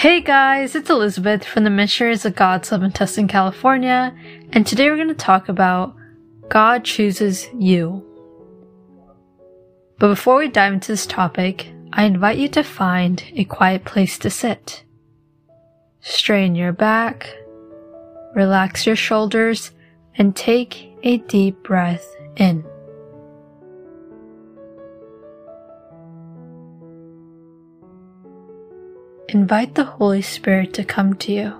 Hey guys, it's Elizabeth from the Missionaries of God's Love in California, and today we're going to talk about God chooses you. But before we dive into this topic, I invite you to find a quiet place to sit. Strain your back, relax your shoulders, and take a deep breath in. Invite the Holy Spirit to come to you.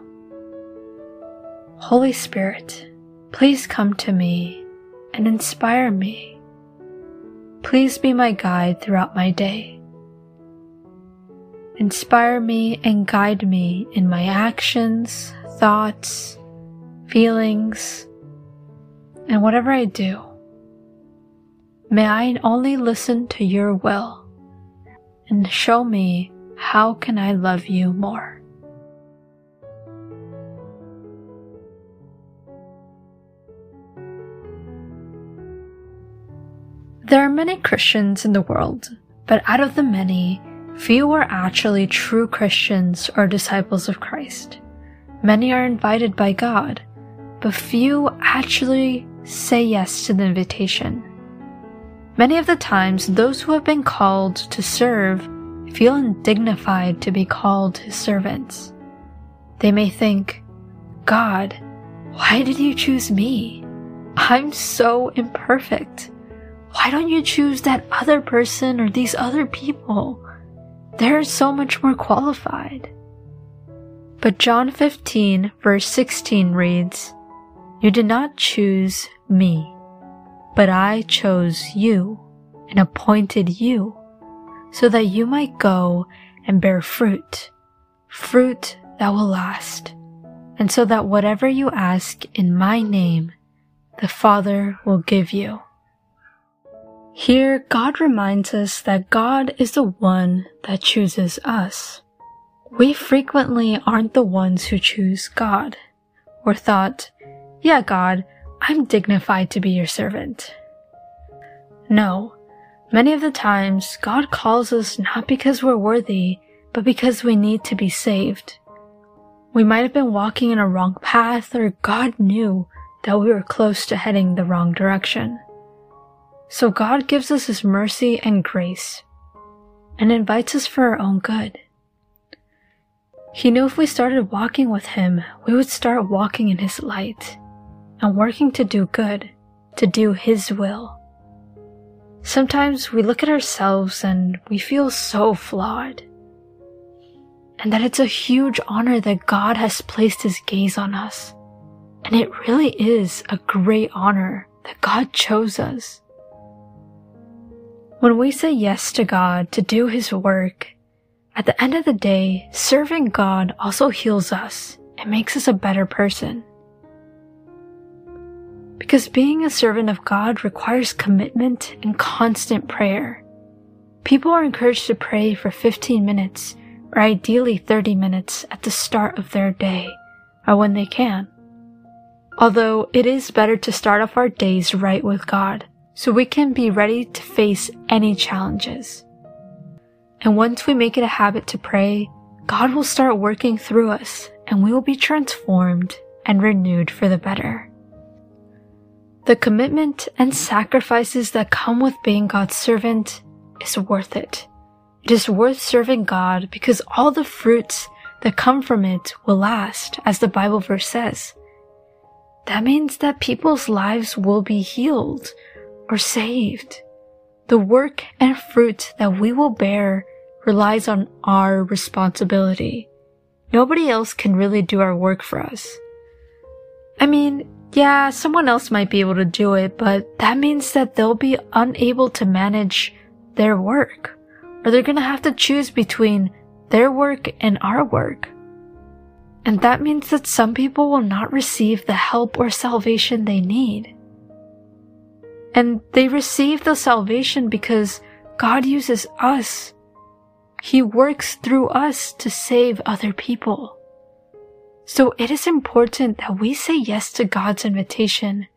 Holy Spirit, please come to me and inspire me. Please be my guide throughout my day. Inspire me and guide me in my actions, thoughts, feelings, and whatever I do. May I only listen to your will and show me how can I love you more? There are many Christians in the world, but out of the many, few are actually true Christians or disciples of Christ. Many are invited by God, but few actually say yes to the invitation. Many of the times, those who have been called to serve feel undignified to be called his servants. They may think, God, why did you choose me? I'm so imperfect. Why don't you choose that other person or these other people? They're so much more qualified. But John 15 verse 16 reads, You did not choose me, but I chose you and appointed you so that you might go and bear fruit, fruit that will last, and so that whatever you ask in my name, the Father will give you. Here, God reminds us that God is the one that chooses us. We frequently aren't the ones who choose God, or thought, yeah, God, I'm dignified to be your servant. No, Many of the times, God calls us not because we're worthy, but because we need to be saved. We might have been walking in a wrong path, or God knew that we were close to heading the wrong direction. So God gives us His mercy and grace, and invites us for our own good. He knew if we started walking with Him, we would start walking in His light, and working to do good, to do His will. Sometimes we look at ourselves and we feel so flawed. And that it's a huge honor that God has placed his gaze on us. And it really is a great honor that God chose us. When we say yes to God to do his work, at the end of the day, serving God also heals us and makes us a better person. Because being a servant of God requires commitment and constant prayer. People are encouraged to pray for 15 minutes or ideally 30 minutes at the start of their day or when they can. Although it is better to start off our days right with God so we can be ready to face any challenges. And once we make it a habit to pray, God will start working through us and we will be transformed and renewed for the better. The commitment and sacrifices that come with being God's servant is worth it. It is worth serving God because all the fruits that come from it will last, as the Bible verse says. That means that people's lives will be healed or saved. The work and fruit that we will bear relies on our responsibility. Nobody else can really do our work for us. I mean, yeah, someone else might be able to do it, but that means that they'll be unable to manage their work. Or they're gonna have to choose between their work and our work. And that means that some people will not receive the help or salvation they need. And they receive the salvation because God uses us. He works through us to save other people. So it is important that we say yes to God's invitation,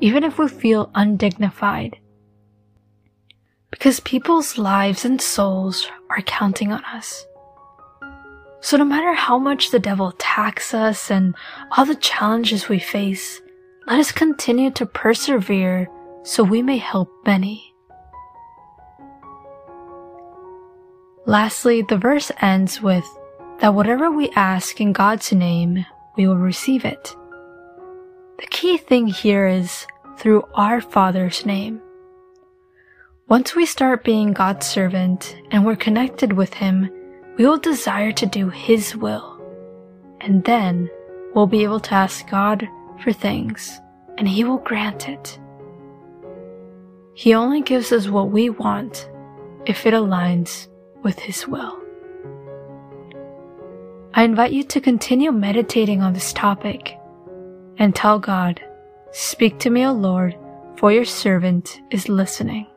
even if we feel undignified. Because people's lives and souls are counting on us. So no matter how much the devil attacks us and all the challenges we face, let us continue to persevere so we may help many. Lastly, the verse ends with that whatever we ask in God's name, we will receive it. The key thing here is through our Father's name. Once we start being God's servant and we're connected with Him, we will desire to do His will. And then we'll be able to ask God for things, and He will grant it. He only gives us what we want if it aligns with His will. I invite you to continue meditating on this topic and tell God, Speak to me, O Lord, for your servant is listening.